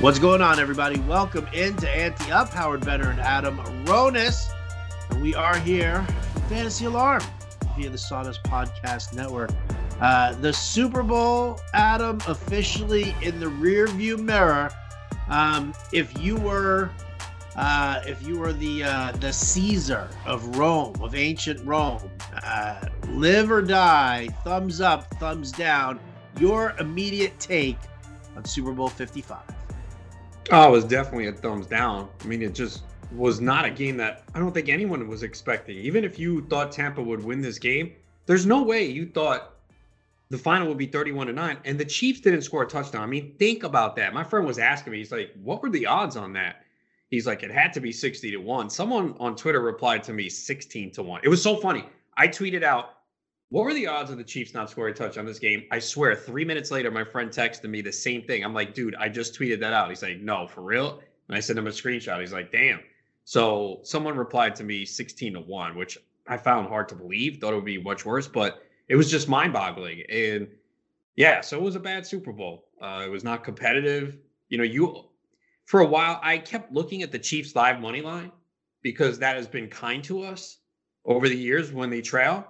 What's going on, everybody? Welcome into Ante Up, Howard Bender Adam Ronis. And we are here, Fantasy Alarm, via the Sawdust Podcast Network. Uh, the Super Bowl, Adam, officially in the rearview mirror. Um, if you were, uh, if you were the uh, the Caesar of Rome, of ancient Rome, uh, live or die, thumbs up, thumbs down. Your immediate take on Super Bowl Fifty Five. Oh, it was definitely a thumbs down. I mean, it just was not a game that I don't think anyone was expecting. Even if you thought Tampa would win this game, there's no way you thought the final would be 31 to 9 and the Chiefs didn't score a touchdown. I mean, think about that. My friend was asking me, he's like, "What were the odds on that?" He's like, "It had to be 60 to 1." Someone on Twitter replied to me 16 to 1. It was so funny. I tweeted out what were the odds of the Chiefs not scoring a touch on this game? I swear, three minutes later, my friend texted me the same thing. I'm like, dude, I just tweeted that out. He's like, no, for real? And I sent him a screenshot. He's like, damn. So someone replied to me 16 to 1, which I found hard to believe. Thought it would be much worse, but it was just mind boggling. And yeah, so it was a bad Super Bowl. Uh, it was not competitive. You know, you for a while, I kept looking at the Chiefs live money line because that has been kind to us over the years when they trail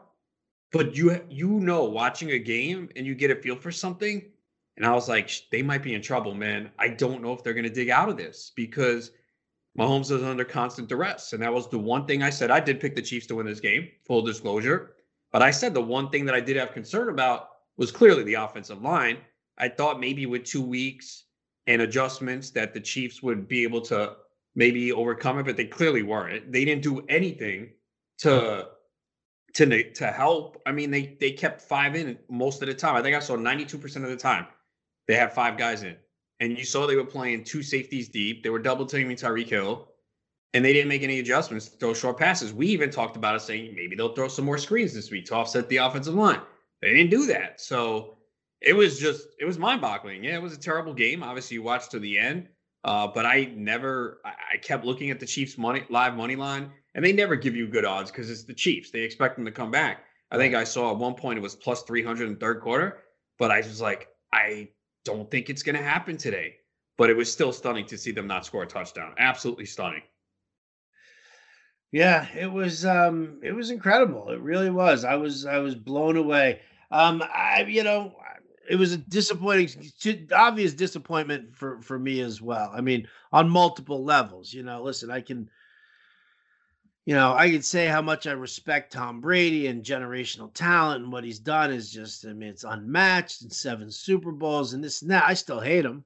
but you you know watching a game and you get a feel for something and i was like they might be in trouble man. I don't know if they're going to dig out of this because Mahomes is under constant duress. And that was the one thing i said. I did pick the chiefs to win this game full disclosure. But i said the one thing that i did have concern about was clearly the offensive line. I thought maybe with two weeks and adjustments that the chiefs would be able to maybe overcome it but they clearly weren't. They didn't do anything to to to help. I mean, they they kept five in most of the time. I think I saw 92% of the time they had five guys in. And you saw they were playing two safeties deep. They were double teaming Tyreek Hill. And they didn't make any adjustments to throw short passes. We even talked about it saying maybe they'll throw some more screens this week to offset the offensive line. They didn't do that. So it was just it was mind-boggling. Yeah, it was a terrible game. Obviously, you watched to the end. Uh, but I never I, I kept looking at the Chiefs money live money line and they never give you good odds because it's the Chiefs. They expect them to come back. I think I saw at one point it was plus 300 in third quarter, but I was like, I don't think it's going to happen today. But it was still stunning to see them not score a touchdown. Absolutely stunning. Yeah, it was um it was incredible. It really was. I was I was blown away. Um I you know, it was a disappointing obvious disappointment for for me as well. I mean, on multiple levels, you know, listen, I can you know, I could say how much I respect Tom Brady and generational talent and what he's done is just, I mean, it's unmatched and seven Super Bowls and this and that. I still hate him.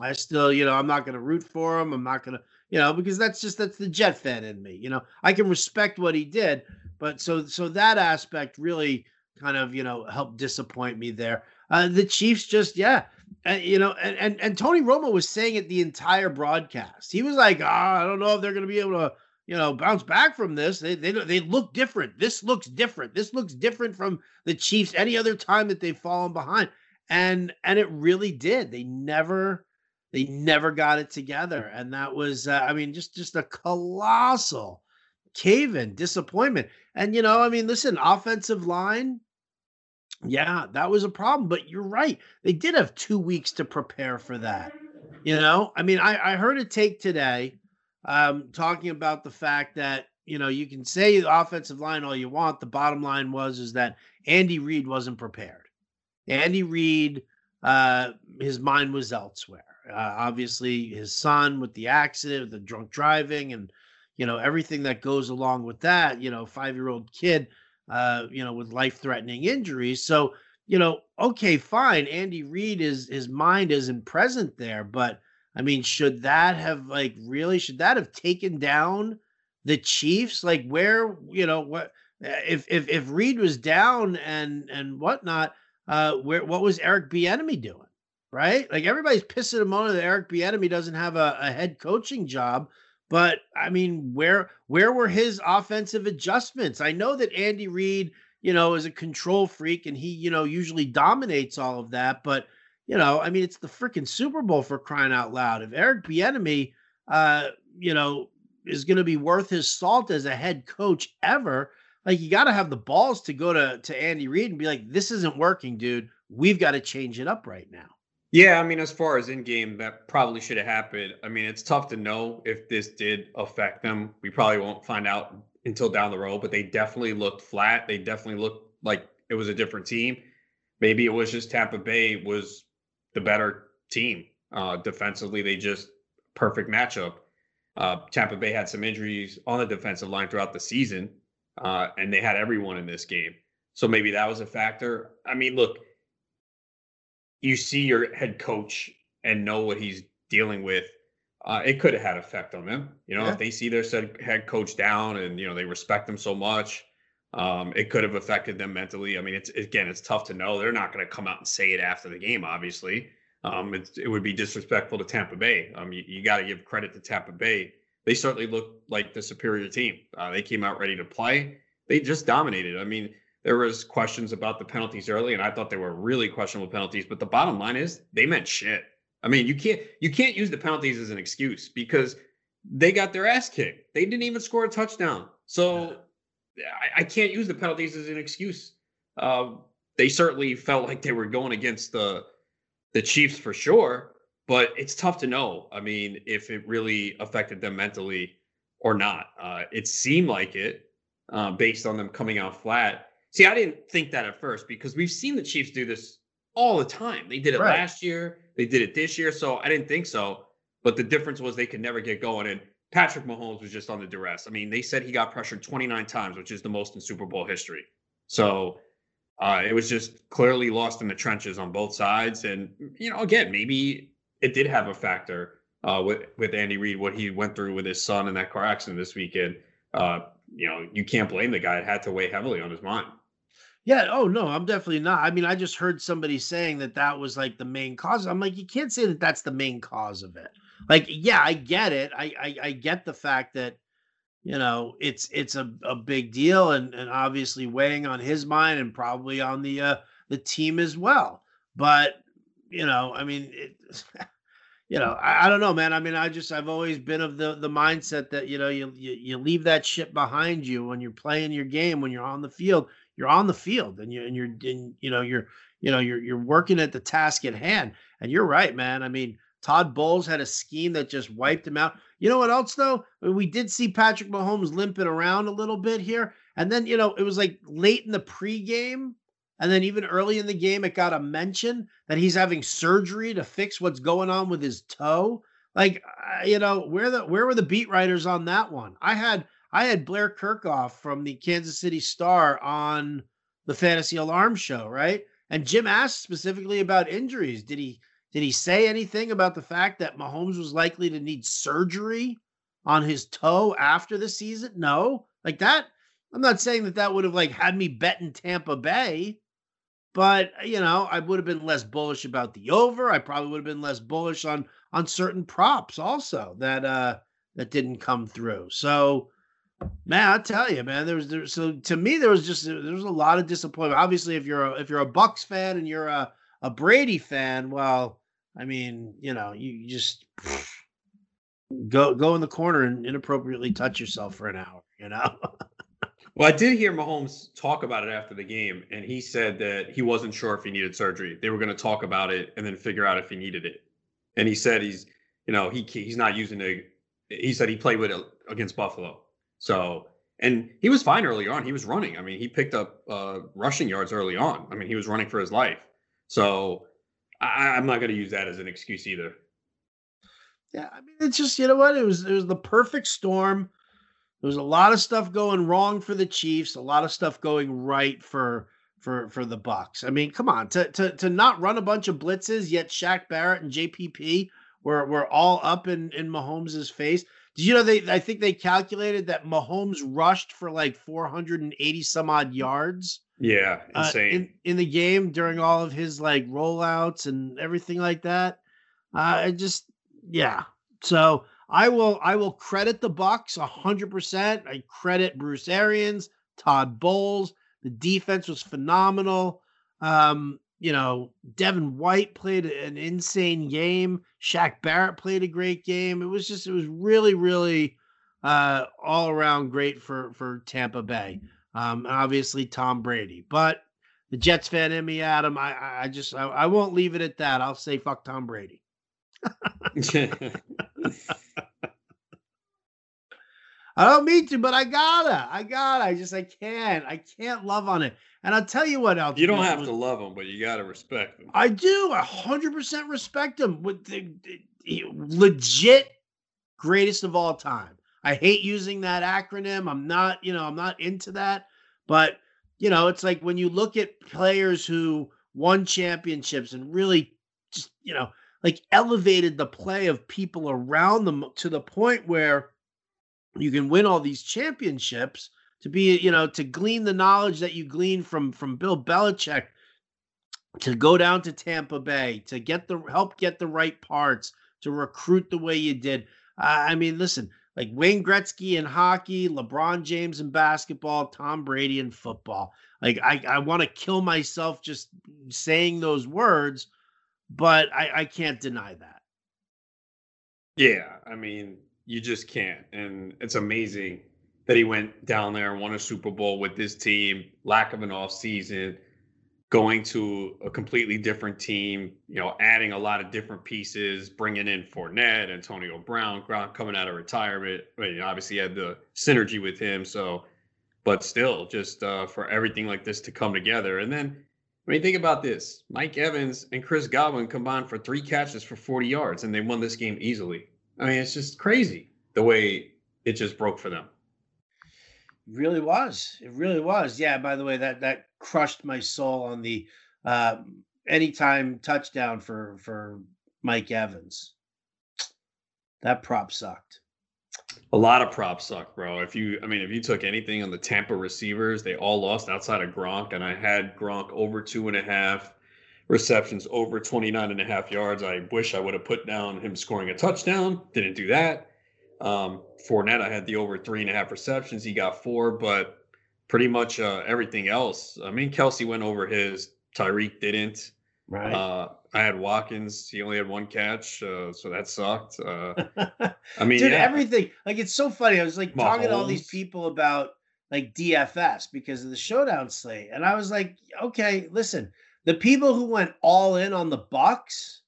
I still, you know, I'm not going to root for him. I'm not going to, you know, because that's just, that's the Jet fan in me. You know, I can respect what he did, but so, so that aspect really kind of, you know, helped disappoint me there. Uh, the Chiefs just, yeah, uh, you know, and, and, and Tony Romo was saying it the entire broadcast. He was like, oh, I don't know if they're going to be able to, you know, bounce back from this. They they they look different. This looks different. This looks different from the Chiefs any other time that they've fallen behind. And and it really did. They never they never got it together and that was uh, I mean just just a colossal cave in disappointment. And you know, I mean, listen, offensive line yeah, that was a problem, but you're right. They did have 2 weeks to prepare for that. You know, I mean, I I heard a take today um, talking about the fact that you know you can say the offensive line all you want. The bottom line was is that Andy Reid wasn't prepared. Andy Reid, uh, his mind was elsewhere. Uh, obviously, his son with the accident, the drunk driving, and you know everything that goes along with that. You know, five year old kid, uh, you know, with life threatening injuries. So you know, okay, fine. Andy Reid is his mind isn't present there, but I mean, should that have like really should that have taken down the Chiefs? Like where, you know, what if if if Reid was down and and whatnot, uh where what was Eric Bieniemy doing? Right? Like everybody's pissing him on that Eric Bieniemy doesn't have a, a head coaching job. But I mean, where where were his offensive adjustments? I know that Andy Reid, you know, is a control freak and he, you know, usually dominates all of that, but you know, I mean, it's the freaking Super Bowl for crying out loud. If Eric Bieniemy, uh, you know, is going to be worth his salt as a head coach ever, like you got to have the balls to go to to Andy Reid and be like, "This isn't working, dude. We've got to change it up right now." Yeah, I mean, as far as in game, that probably should have happened. I mean, it's tough to know if this did affect them. We probably won't find out until down the road, but they definitely looked flat. They definitely looked like it was a different team. Maybe it was just Tampa Bay was the better team. Uh, defensively, they just perfect matchup. Uh, Tampa Bay had some injuries on the defensive line throughout the season, uh, and they had everyone in this game. So maybe that was a factor. I mean, look, you see your head coach and know what he's dealing with, uh, it could have had effect on them. You know, yeah. if they see their head coach down and you know they respect him so much, um, it could have affected them mentally. I mean, it's again, it's tough to know. They're not going to come out and say it after the game, obviously. Um, it would be disrespectful to Tampa Bay. Um, you, you got to give credit to Tampa Bay. They certainly looked like the superior team. Uh, they came out ready to play. They just dominated. I mean, there was questions about the penalties early, and I thought they were really questionable penalties. But the bottom line is they meant shit. I mean, you can't you can't use the penalties as an excuse because they got their ass kicked. They didn't even score a touchdown. So I, I can't use the penalties as an excuse. Uh, they certainly felt like they were going against the the Chiefs for sure, but it's tough to know. I mean, if it really affected them mentally or not. Uh, it seemed like it uh, based on them coming out flat. See, I didn't think that at first because we've seen the Chiefs do this all the time. They did it right. last year, they did it this year, so I didn't think so. But the difference was they could never get going. And Patrick Mahomes was just under duress. I mean, they said he got pressured 29 times, which is the most in Super Bowl history. So uh, it was just clearly lost in the trenches on both sides. And, you know, again, maybe it did have a factor uh, with, with Andy Reid, what he went through with his son in that car accident this weekend. Uh, you know, you can't blame the guy. It had to weigh heavily on his mind. Yeah. Oh no, I'm definitely not. I mean, I just heard somebody saying that that was like the main cause. I'm like, you can't say that that's the main cause of it. Like, yeah, I get it. I I, I get the fact that you know it's it's a, a big deal and and obviously weighing on his mind and probably on the uh the team as well. But you know, I mean, it, you know, I, I, don't know, man. I mean, I just I've always been of the the mindset that you know you, you you leave that shit behind you when you're playing your game when you're on the field you're on the field and you and you're and, you know you're you know you're you're working at the task at hand. And you're right, man. I mean, Todd Bowles had a scheme that just wiped him out. You know what else though? We did see Patrick Mahomes limping around a little bit here, and then you know it was like late in the pregame. And then even early in the game, it got a mention that he's having surgery to fix what's going on with his toe. Like, you know, where the where were the beat writers on that one? I had I had Blair Kerkhoff from the Kansas City Star on the Fantasy Alarm Show, right? And Jim asked specifically about injuries. Did he did he say anything about the fact that Mahomes was likely to need surgery on his toe after the season? No, like that. I'm not saying that that would have like had me betting Tampa Bay, but you know, I would have been less bullish about the over. I probably would have been less bullish on on certain props also that uh that didn't come through. So Man, I tell you, man, there was there, so to me there was just there was a lot of disappointment. Obviously, if you're a, if you're a Bucs fan and you're a a Brady fan, well, I mean, you know, you, just go go in the corner and inappropriately touch yourself for an hour, you know. well, I did hear Mahomes talk about it after the game, and he said that he wasn't sure if he needed surgery. They were going to talk about it and then figure out if he needed it. And he said he's, you know, he he's not using it. He said he played with it against Buffalo so, and he was fine early on. He was running. I mean, he picked up uh, rushing yards early on. I mean, he was running for his life. So, I, am not going to use that as an excuse either. Yeah, I mean, it's just you know what? It was it was the perfect storm. There was a lot of stuff going wrong for the Chiefs, a lot of stuff going right for for for the Bucs. I mean, come on, to to to not run a bunch of blitzes, yet Shaq Barrett and JPP were were all up in in Mahomes' face. Did you know they? I think they calculated that Mahomes rushed for like 480 some odd yards. Yeah, insane uh, in, in the game during all of his like rollouts and everything like that. Uh, I just yeah. So I will I will credit the Bucs hundred percent. I credit Bruce Arians, Todd Bowles. The defense was phenomenal. Um, you know, Devin White played an insane game. Shaq Barrett played a great game. It was just, it was really, really uh, all around great for for Tampa Bay. Um, obviously Tom Brady, but the Jets fan in me, Adam. I I just I, I won't leave it at that. I'll say fuck Tom Brady. I don't mean to, but I gotta. I gotta. I just I can't. I can't love on it. And I'll tell you what else. You don't have to love him, but you gotta respect him. I do. I hundred percent respect him. With the, the, legit greatest of all time. I hate using that acronym. I'm not, you know, I'm not into that. But you know, it's like when you look at players who won championships and really just, you know, like elevated the play of people around them to the point where you can win all these championships to be, you know, to glean the knowledge that you glean from from Bill Belichick to go down to Tampa Bay to get the help get the right parts to recruit the way you did. Uh, I mean, listen, like Wayne Gretzky in hockey, LeBron James in basketball, Tom Brady in football. Like I, I want to kill myself just saying those words, but I, I can't deny that. Yeah, I mean, you just can't. And it's amazing that he went down there and won a Super Bowl with this team, lack of an off season, going to a completely different team, you know, adding a lot of different pieces, bringing in Fournette, Antonio Brown, coming out of retirement. I mean, obviously had the synergy with him. So, but still, just uh, for everything like this to come together. And then, I mean, think about this Mike Evans and Chris Godwin combined for three catches for 40 yards, and they won this game easily. I mean, it's just crazy the way it just broke for them. It really was. It really was. Yeah. By the way, that that crushed my soul on the uh, anytime touchdown for for Mike Evans. That prop sucked. A lot of props suck, bro. If you, I mean, if you took anything on the Tampa receivers, they all lost outside of Gronk, and I had Gronk over two and a half receptions, over 29 and a half yards. I wish I would have put down him scoring a touchdown. Didn't do that. Um, Fournette, I had the over three and a half receptions. He got four, but pretty much uh, everything else. I mean, Kelce went over his. Tyreek didn't. Right. Uh, I had Watkins. He only had one catch, uh, so that sucked. Uh, I mean, dude, yeah. everything. Like it's so funny. I was like Mahomes. talking to all these people about like DFS because of the showdown slate, and I was like, okay, listen, the people who went all in on the Bucs,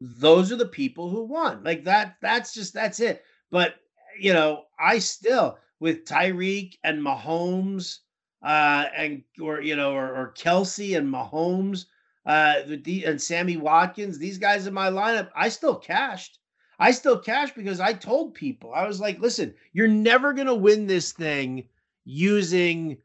those are the people who won. Like that. That's just that's it. But you know, I still with Tyreek and Mahomes, uh, and or you know, or, or Kelce and Mahomes, uh, the and Sammy Watkins, these guys in my lineup, I still cashed. I still cashed because I told people I was like, listen, you're never gonna win this thing using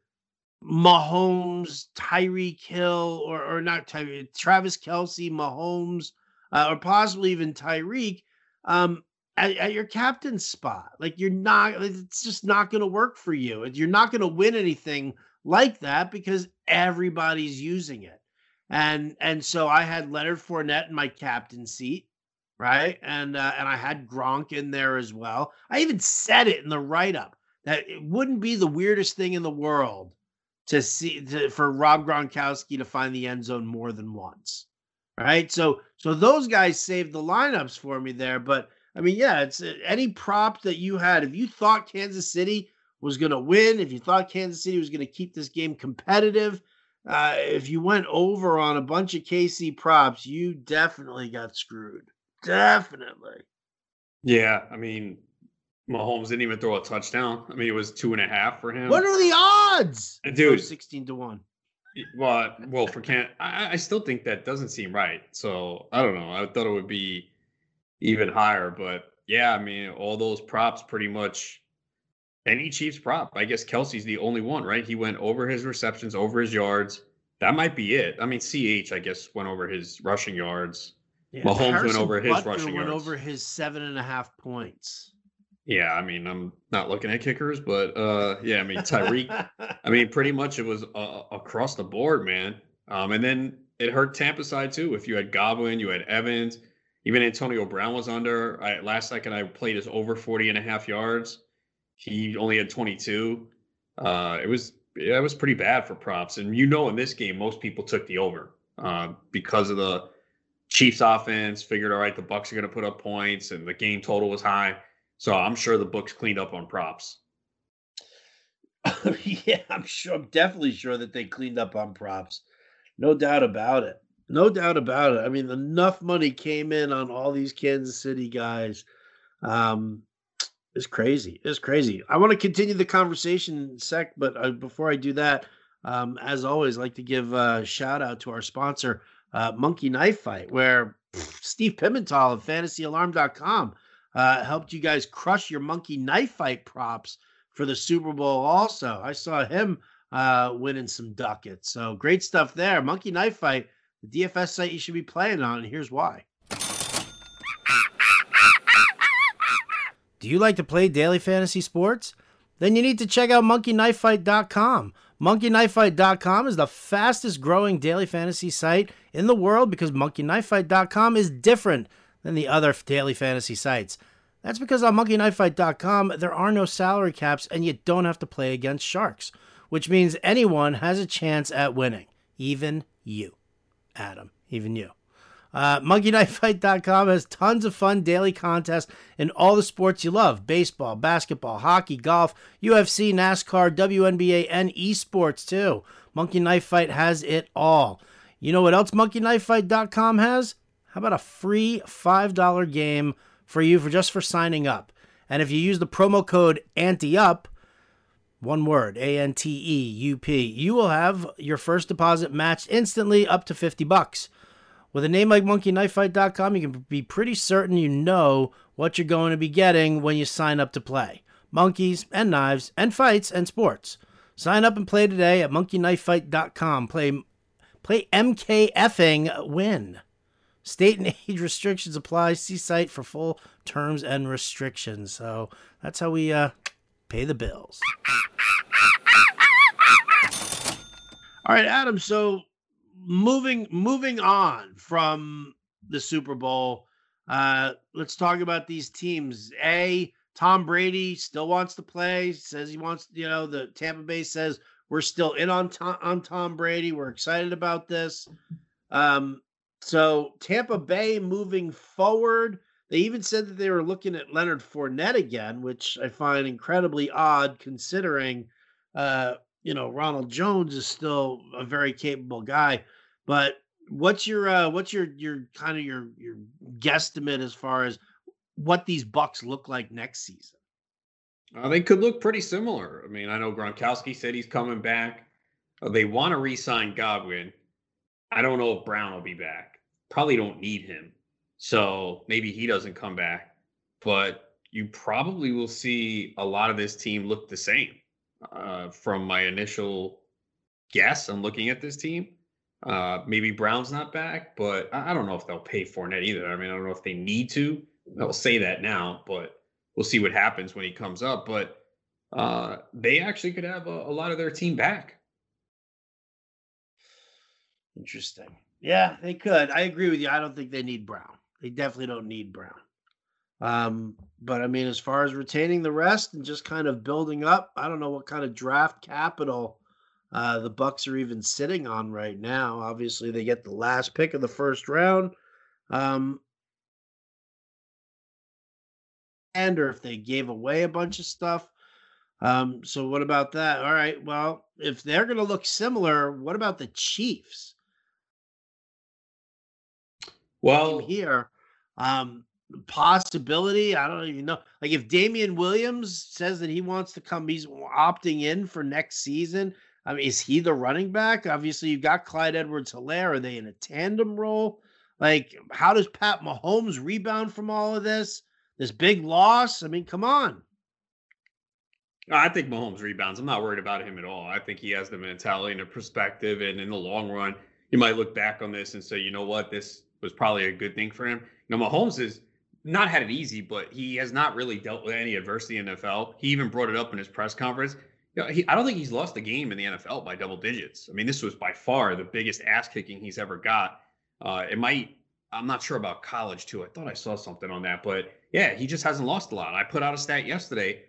Mahomes, Tyreek Hill, or or not Tyreek, Travis Kelce, Mahomes, uh, or possibly even Tyreek. Um, at, at, your captain spot. Like you're not, it's just not going to work for you. You're not going to win anything like that because everybody's using it. And and so I had Leonard Fournette in my captain seat, right? And uh, and I had Gronk in there as well. I even said it in the write up that it wouldn't be the weirdest thing in the world to see to, for Rob Gronkowski to find the end zone more than once, right? So so those guys saved the lineups for me there, but I mean, yeah, it's uh, any prop that you had. If you thought Kansas City was going to win, if you thought Kansas City was going to keep this game competitive, uh, if you went over on a bunch of KC props, you definitely got screwed. Definitely. Yeah, I mean, Mahomes didn't even throw a touchdown. I mean, it was two and a half for him. What are the odds? Dude, sixteen to one. Well, well, for can I, I still think that doesn't seem right. So I don't know. I thought it would be even higher. But yeah, I mean, all those props pretty much any Chiefs prop. I guess Kelce's the only one, right? He went over his receptions, over his yards. That might be it. I mean, CH, I guess, went over his rushing yards. Yeah, Mahomes Harrison went over his Butker rushing went yards. over his seven and a half points. Yeah, I mean, I'm not looking at kickers, but uh, yeah, I mean, Tyreek. I mean, pretty much it was uh, across the board, man. Um, and then it hurt Tampa side too. If you had Godwin, you had Evans, even Antonio Brown was under. I, last second, I played his over 40 and a half yards. He only had 22. Uh, it was yeah, it was pretty bad for props. And you know, in this game, most people took the over uh, because of the Chiefs offense. Figured, all right, the Bucs are going to put up points, and the game total was high. So I'm sure the books cleaned up on props. yeah, I'm sure. I'm definitely sure that they cleaned up on props. No doubt about it. No doubt about it. I mean, enough money came in on all these Kansas City guys. Um, it's crazy. It's crazy. I want to continue the conversation sec, but uh, before I do that, um, as always, I'd like to give a shout out to our sponsor, uh, Monkey Knife Fight, where pff, Steve Pimental of FantasyAlarm.com uh, helped you guys crush your Monkey Knife Fight props for the Super Bowl. Also, I saw him uh, winning some ducats. So great stuff there. Monkey Knife Fight, the DFS site you should be playing on, and here's why. Do you like to play daily fantasy sports? Then you need to check out monkeyknifefight.com. Monkeyknifefight.com is the fastest growing daily fantasy site in the world because monkeyknifefight.com is different than the other daily fantasy sites. That's because on monkeyknifefight.com there are no salary caps and you don't have to play against sharks, which means anyone has a chance at winning, even you, Adam, even you. Uh, MonkeyKnifeFight.com has tons of fun daily contests in all the sports you love baseball, basketball, hockey, golf, UFC, NASCAR, WNBA, and esports too. Monkey Knife Fight has it all. You know what else MonkeyKnifeFight.com has? How about a free $5 game for you for just for signing up? And if you use the promo code ANTEUP, one word, A N T E U P, you will have your first deposit matched instantly up to 50 bucks. With a name like monkeyknifefight.com, you can be pretty certain you know what you're going to be getting when you sign up to play. Monkeys and knives and fights and sports. Sign up and play today at monkeyknifefight.com. Play play MKFing win. State and age restrictions apply. See site for full terms and restrictions. So that's how we uh, pay the bills. All right, Adam. So moving moving on from the Super Bowl, uh, let's talk about these teams. A Tom Brady still wants to play. Says he wants. You know, the Tampa Bay says we're still in on Tom, on Tom Brady. We're excited about this. Um, so Tampa Bay moving forward. They even said that they were looking at Leonard Fournette again, which I find incredibly odd considering, uh, you know, Ronald Jones is still a very capable guy. But what's your uh, what's your your kind of your your guesstimate as far as what these Bucs look like next season? Uh, they could look pretty similar. I mean, I know Gronkowski said he's coming back. Uh, they want to re-sign Godwin. I don't know if Brown will be back. Probably don't need him. So maybe he doesn't come back. But you probably will see a lot of this team look the same. Uh, from my initial guess on looking at this team, uh, maybe Brown's not back, but I, I don't know if they'll pay Fournette either. I mean, I don't know if they need to. I'll say that now, but we'll see what happens when he comes up. But uh, they actually could have a, a lot of their team back. Interesting. Yeah, they could. I agree with you. I don't think they need Brown. They definitely don't need Brown. Um, but I mean, as far as retaining the rest and just kind of building up, I don't know what kind of draft capital uh, the Bucs are even sitting on right now. Obviously, they get the last pick of the first round. Um, and or if they gave away a bunch of stuff. Um, so what about that? All right. Well, if they're going to look similar, what about the Chiefs? Well, here, um, possibility. I don't even know. Like if Damien Williams says that he wants to come, he's opting in for next season. I mean, is he the running back? Obviously, you've got Clyde Edwards Helaire. Are they in a tandem role? Like, how does Pat Mahomes rebound from all of this? This big loss? I mean, come on. I think Mahomes rebounds. I'm not worried about him at all. I think he has the mentality and the perspective. And in the long run, you might look back on this and say, you know what, this was probably a good thing for him. You know, Mahomes has not had it easy, but he has not really dealt with any adversity in the NFL. He even brought it up in his press conference. You know, he, I don't think he's lost a game in the NFL by double digits. I mean, this was by far the biggest ass kicking he's ever got. Uh, it might, I'm not sure about college too. I thought I saw something on that, but yeah, he just hasn't lost a lot. I put out a stat yesterday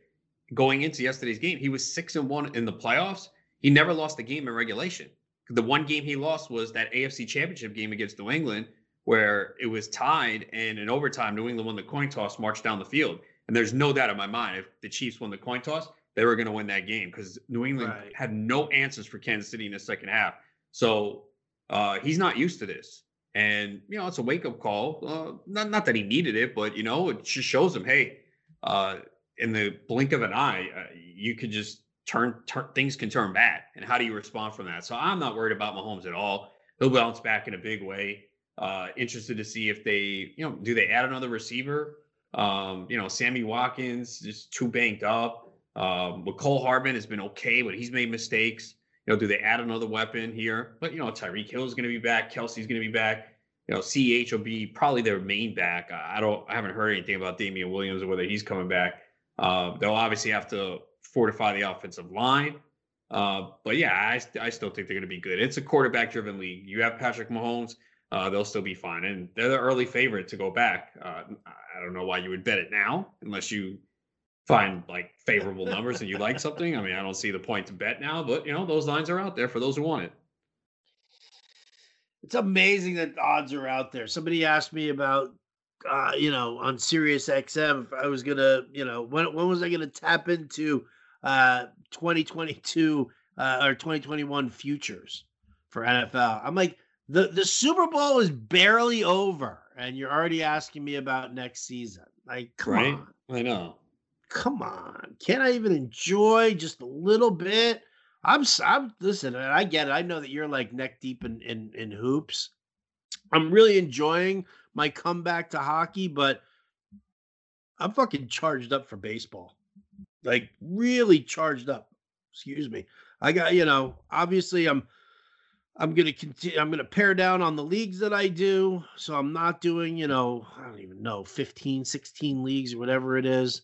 going into yesterday's game. He was six and one in the playoffs. He never lost a game in regulation. The one game he lost was that AFC championship game against New England, where it was tied and in overtime, New England won the coin toss, marched down the field. And there's no doubt in my mind if the Chiefs won the coin toss, they were going to win that game because New England right. had no answers for Kansas City in the second half. So Uh, he's not used to this. And, you know, it's a wake up call. Uh, not, not that he needed it, but, you know, it just shows him, hey, uh, in the blink of an eye, uh, you could just turn, turn, things can turn bad. And how do you respond from that? So I'm not worried about Mahomes at all. He'll bounce back in a big way. Uh, interested to see if they, you know, do they add another receiver? Um, you know, Sammy Watkins is too banked up. Um, Mecole Hardman has been okay, but he's made mistakes. You know, do they add another weapon here? But you know, Tyreek Hill is going to be back. Kelce's going to be back. You know, CH will be probably their main back. I don't, I haven't heard anything about Damien Williams or whether he's coming back. Uh, they'll obviously have to fortify the offensive line. Uh, but yeah, I, I still think they're going to be good. It's a quarterback driven league. You have Patrick Mahomes, uh, they'll still be fine. And they're the early favorite to go back. Uh, I don't know why you would bet it now unless you find like favorable numbers and you like something. I mean, I don't see the point to bet now, but you know, those lines are out there for those who want it. It's amazing that odds are out there. Somebody asked me about uh, you know, on Sirius XM I was gonna, you know, when when was I gonna tap into uh 2022 uh or 2021 futures for NFL? I'm like, the the Super Bowl is barely over, and you're already asking me about next season. Like, come right? on. I know come on. Can't I even enjoy just a little bit? I'm I'm listen, I get it. I know that you're like neck deep in in, in hoops. I'm really enjoying my comeback to hockey, but I'm fucking charged up for baseball. Like really charged up. Excuse me. I got, you know, obviously I'm I'm to continue I'm to pare down on the leagues that I do, so I'm not doing, you know, I don't even know, 15, 16 leagues or whatever it is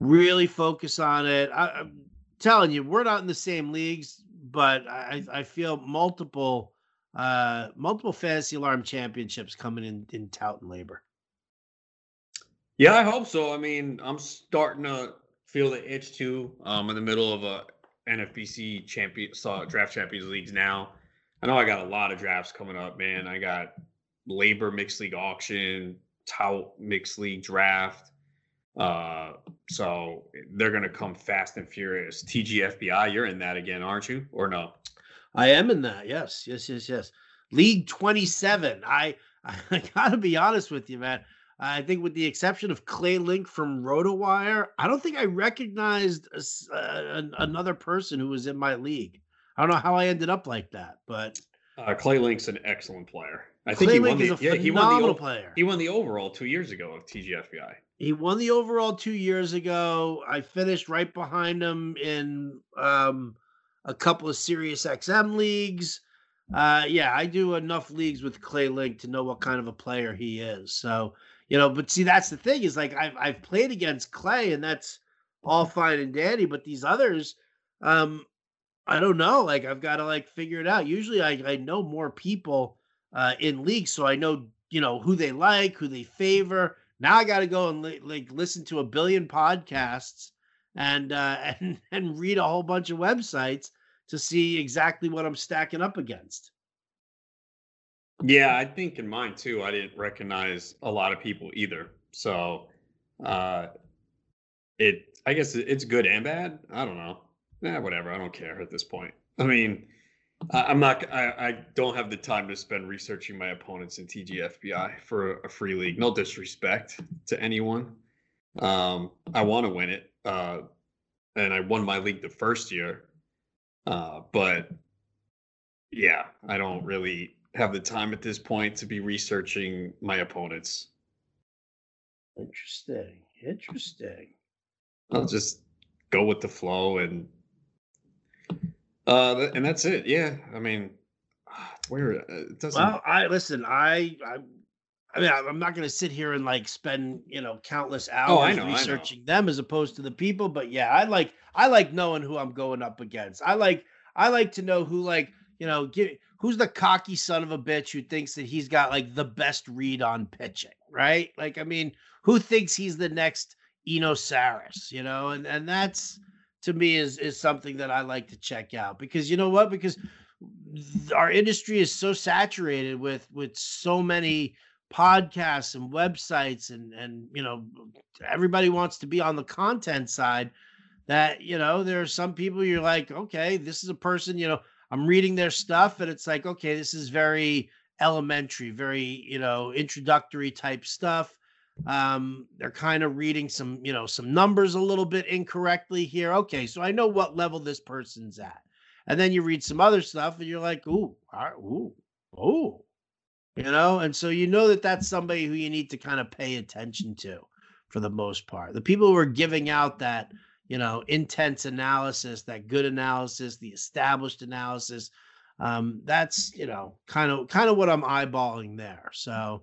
really focus on it. I, am telling you, we're not in the same leagues, but I, I feel multiple uh multiple fantasy alarm championships coming in in tout and LABR. Yeah, I hope so. I mean, I'm starting to feel the itch too. Um, in the middle of a NFBC champion uh, draft champions leagues now. I know I got a lot of drafts coming up, man. I got LABR mixed league auction, tout mixed league draft. Uh, so they're to come fast and furious. TGFBI, you're in that again, aren't you? Or no? I am in that. Yes, yes, yes, yes. League 27. I I got to be honest with you, man. I think, with the exception of Clay Link from RotoWire, I don't think I recognized a, uh, another person who was in my league. I don't know how I ended up like that, but uh, Clay Link's an excellent player. I think Clay he won the, yeah, he won the player. He won the overall two years ago of TGFBI. He won the overall two years ago. I finished right behind him in um, a couple of Sirius XM leagues. Uh, yeah, I do enough leagues with Clay Link to know what kind of a player he is. So, you know, but see, that's the thing is like I've I've played against Clay, and that's all fine and dandy. But these others, um, I don't know. Like I've got to like figure it out. Usually, I I know more people uh, in leagues, so I know you know who they like, who they favor now I got to go and li- like listen to a billion podcasts and uh, and and read a whole bunch of websites to see exactly what I'm stacking up against. Yeah, I think in mine too. I didn't recognize a lot of people either. So, uh, it I guess it's good and bad. I don't know. Yeah, whatever. I don't care at this point. I mean, I'm not. I, I don't have the time to spend researching my opponents in TGFBI for a free league. No disrespect to anyone. Um, I want to win it, uh, and I won my league the first year. Uh, but yeah, I don't really have the time at this point to be researching my opponents. Interesting. Interesting. I'll just go with the flow and uh, and that's it. Yeah, I mean, where uh, it doesn't. Well, I listen. I I, I mean, I'm not going to sit here and like spend you know countless hours oh, know, researching them as opposed to the people. But yeah, I like I like knowing who I'm going up against. I like I like to know who like you know give who's the cocky son of a bitch who thinks that he's got like the best read on pitching, right? Like, I mean, who thinks he's the next Eno Sarris, you know? And and that's to me is is something that I like to check out because you know what? Because our industry is so saturated with with so many podcasts and websites and and you know everybody wants to be on the content side that you know there are some people you're like okay this is a person you know I'm reading their stuff and it's like, okay, this is very elementary, very, you know, introductory type stuff. Um, they're kind of reading some, you know, some numbers a little bit incorrectly here. Okay, so I know what level this person's at. And then you read some other stuff and you're like, ooh, ooh, ooh, you know, and so you know that that's somebody who you need to kind of pay attention to for the most part. The people who are giving out that, you know, intense analysis, that good analysis, the established analysis, um, that's you know kind of kind of what I'm eyeballing there. So,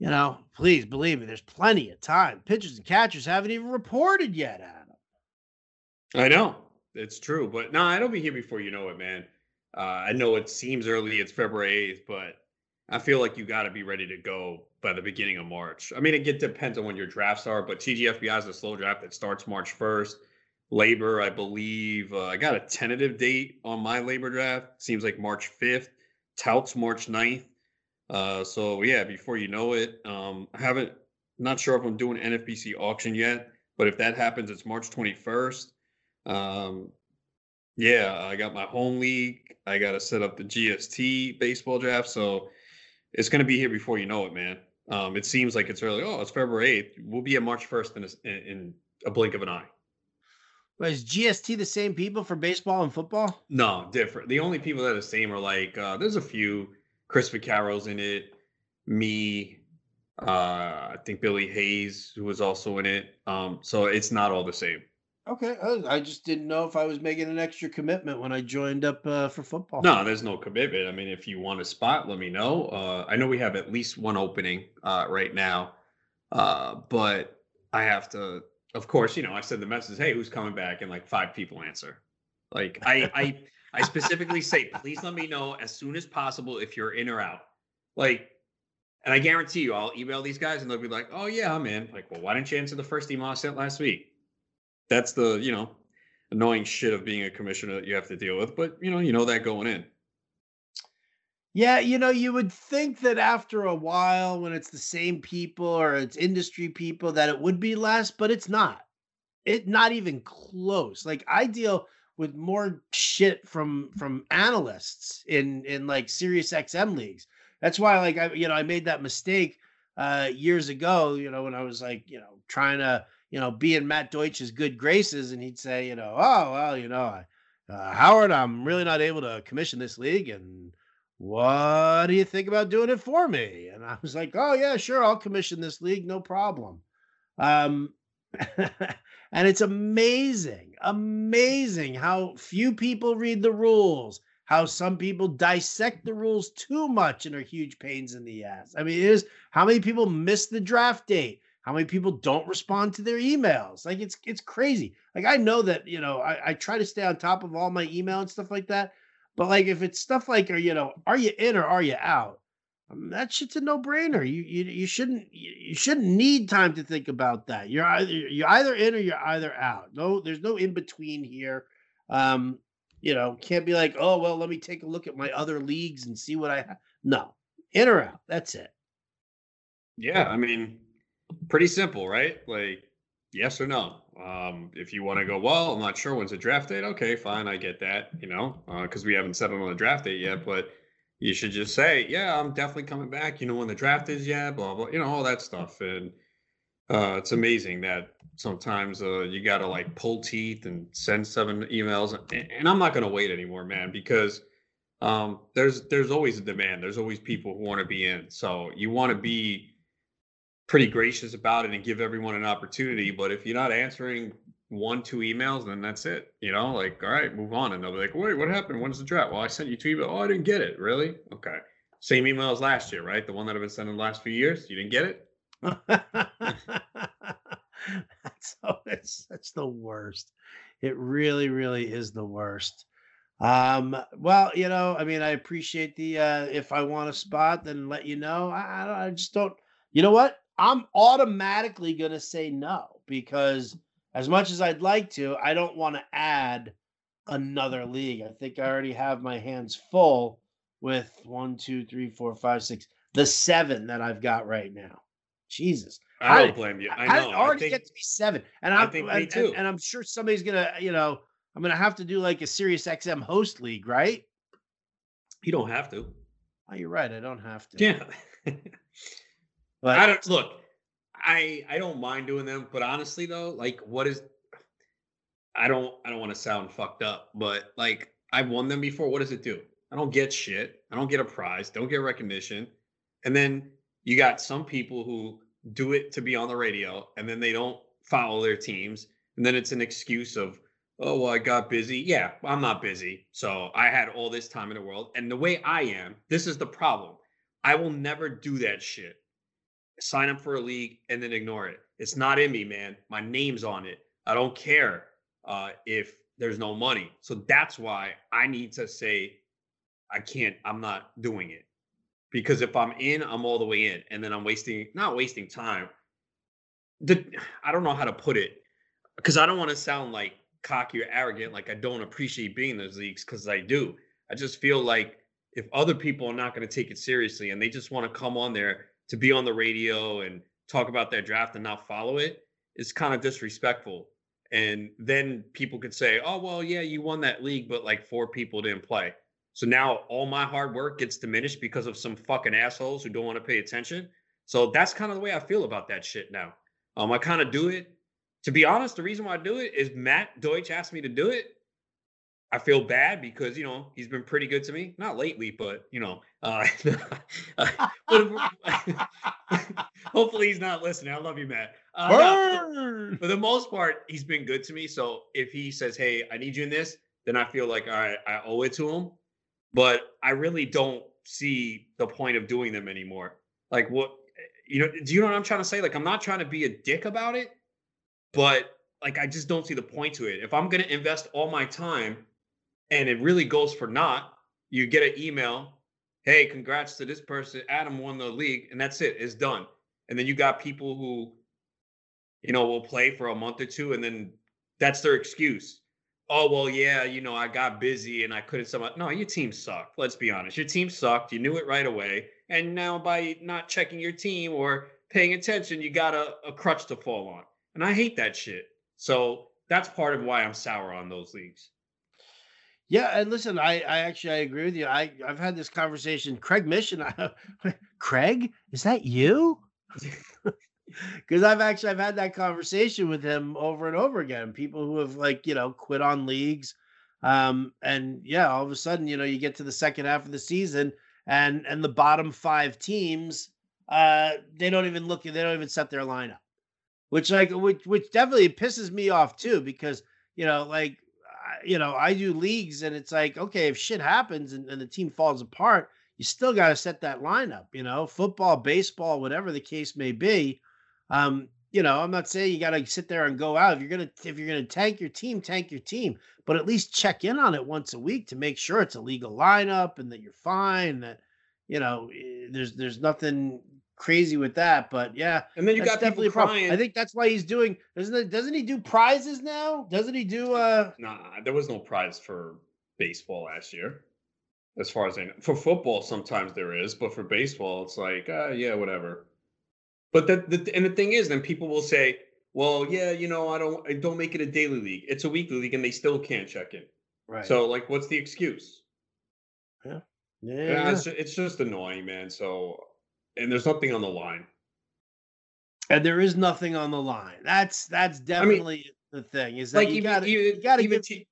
you know, please believe me, there's plenty of time. Pitchers and catchers haven't even reported yet, Adam. I know it's true, but no, it'll be here before you know it, man. Uh, I know it seems early; it's February 8th, but I feel like you got to be ready to go by the beginning of March. I mean, it get, depends on when your drafts are, but TGFBI is a slow draft that starts March 1st. LABR, I believe, uh, I got a tentative date on my LABR draft. Seems like March 5th. Touts March 9th. Uh, so yeah, before you know it, um, I haven't, not sure if I'm doing NFBC auction yet, but if that happens, it's March 21st. Um, yeah, I got my home league. I got to set up the GST baseball draft. So it's going to be here before you know it, man. Um, it seems like it's early. Oh, it's February 8th. We'll be at March 1st in a, in a blink of an eye. But is GST the same people for baseball and football? No, different. The only people that are the same are like uh, there's a few. Chris Vicari's in it. Me, uh, I think Billy Hayes, who was also in it. Um, so it's not all the same. Okay, I just didn't know if I was making an extra commitment when I joined up uh, for football. No, there's no commitment. I mean, if you want a spot, let me know. Uh, I know we have at least one opening uh, right now, uh, but I have to. Of course, you know, I said the message, "Hey, who's coming back?" and like five people answer. Like I, I, I specifically say, please let me know as soon as possible if you're in or out. Like, and I guarantee you, I'll email these guys and they'll be like, "Oh yeah, I'm in." Like, well, why didn't you answer the first email I sent last week? that's the you know annoying shit of being a commissioner that you have to deal with. But you know, you know that going in. Yeah, you know, you would think that after a while, when it's the same people or it's industry people, that it would be less, but it's not. It not even close. Like I deal with more shit from from analysts in in like Sirius XM leagues. That's why, like I, you know, I made that mistake uh years ago. You know, when I was like, you know, trying to you know, be in Matt Deutsch's good graces, and he'd say, you know, oh well, you know, uh, Howard, I'm really not able to commission this league, and what do you think about doing it for me? And I was like, oh yeah, sure, I'll commission this league, no problem. Um, and it's amazing, amazing how few people read the rules. How some people dissect the rules too much and are huge pains in the ass. I mean, it is how many people miss the draft date how many people don't respond to their emails like it's it's crazy like i know that you know I, I try to stay on top of all my email and stuff like that but like if it's stuff like are you know are you in or are you out um, that shit's a no-brainer you, you you shouldn't you shouldn't need time to think about that you're either you're either in or you're either out no there's no in between here um you know can't be like oh well let me take a look at my other leagues and see what i have no in or out that's it yeah i mean pretty simple, right? Like yes or no. Um, if you want to go, well, I'm not sure when's the draft date. Okay, fine, I get that. You know, because uh, we haven't settled on the draft date yet, but you should just say, yeah, I'm definitely coming back. You know when the draft is, yeah, blah blah. You know all that stuff, and uh, it's amazing that sometimes uh, you got to like pull teeth and send seven emails, and, and I'm not going to wait anymore, man, because um, there's there's always a demand. There's always people who want to be in. So you want to be pretty gracious about it and give everyone an opportunity. But if you're not answering one, two emails, and then that's it. You know, like, all right, move on. And they'll be like, wait, what happened? When's the draft? Well, I sent you two emails. Oh, I didn't get it. Really? Okay. Same email as last year, right? The one that I've been sending the last few years. You didn't get it? that's always that's the worst. It really, really is the worst. Um, well, you know, I mean, I appreciate the uh if I want a spot, then let you know. I, I just don't you know what? I'm automatically going to say no because as much as I'd like to, I don't want to add another league. I think I already have my hands full with one, two, three, four, five, six, the seven that I've got right now. Jesus. I don't blame you. I know. I already I think, get to be seven. And I'm, I think me too. And, and I'm sure somebody's gonna, you know, I'm gonna have to do like a Sirius XM host league, right? You don't have to. Oh, you're right. I don't have to. Yeah. But I don't look. I I don't mind doing them, but honestly though, like what is I don't I don't want to sound fucked up, but like I've won them before. What does it do? I don't get shit. I don't get a prize. Don't get recognition. And then you got some people who do it to be on the radio and then they don't follow their teams. And then it's an excuse of, oh, well, I got busy. Yeah, I'm not busy. So I had all this time in the world. And the way I am, this is the problem. I will never do that shit. Sign up for a league and then ignore it. It's not in me, man. My name's on it. I don't care uh, if there's no money. So that's why I need to say, I can't, I'm not doing it. Because if I'm in, I'm all the way in. And then I'm wasting, not wasting time. The, I don't know how to put it because I don't want to sound like cocky or arrogant, like I don't appreciate being in those leagues because I do. I just feel like if other people are not going to take it seriously and they just want to come on there to be on the radio and talk about their draft and not follow it's kind of disrespectful. And then people could say, oh, well, yeah, you won that league, but like four people didn't play. So now all my hard work gets diminished because of some fucking assholes who don't want to pay attention. So that's kind of the way I feel about that shit now. Um, I kind of do it. To be honest, the reason why I do it is Matt Deutsch asked me to do it. I feel bad because you know he's been pretty good to me. Not lately, but you know, uh, hopefully he's not listening. I love you, Matt. Uh, no, for the most part, he's been good to me. So if he says, "Hey, I need you in this," then I feel like all right, I owe it to him. But I really don't see the point of doing them anymore. Like what you know? Do you know what I'm trying to say? Like I'm not trying to be a dick about it, but like I just don't see the point to it. If I'm going to invest all my time and it really goes for naught, you get an email, hey, congrats to this person. Adam won the league, and that's it. It's done. And then you got people who, you know, will play for a month or two, and then that's their excuse. Oh well, yeah, you know, I got busy and I couldn't. Some no, your team sucked. Let's be honest, your team sucked. You knew it right away, and now by not checking your team or paying attention, you got a, a crutch to fall on. And I hate that shit. So that's part of why I'm sour on those leagues. Yeah, and listen, I, I actually I agree with you. I I've had this conversation. Craig Mission, I, Craig, is that you? Because I've actually I've had that conversation with him over and over again. People who have like you know quit on leagues, um, and yeah, all of a sudden you know you get to the second half of the season and and the bottom five teams, uh, they don't even look. They don't even set their lineup, which like which which definitely pisses me off too because you know like you know, I do leagues and it's like, okay, if shit happens and, and the team falls apart, you still got to set that lineup, you know, football, baseball, whatever the case may be. Um, you know, I'm not saying you got to sit there and go out. If you're gonna if you're gonna tank your team, tank your team, but at least check in on it once a week to make sure it's a legal lineup and that you're fine. That you know, eh, there's there's nothing crazy with that. But yeah, and then you got definitely crying. I think that's why he's doing. Doesn't it, doesn't he do prizes now? Doesn't he do? uh Nah, there was no prize for baseball last year. As far as I know, for football sometimes there is, but for baseball it's like, uh, yeah, whatever. But the, the and the thing is, then people will say, well, yeah, you know, I don't, I don't make it a daily league. It's a weekly league, and they still can't check in. Right. So, like, what's the excuse? Yeah. Yeah. yeah it's, it's just annoying, man. So and there's nothing on the line. And there is nothing on the line. That's that's definitely I mean, the thing. Is that like you got you got to give. T-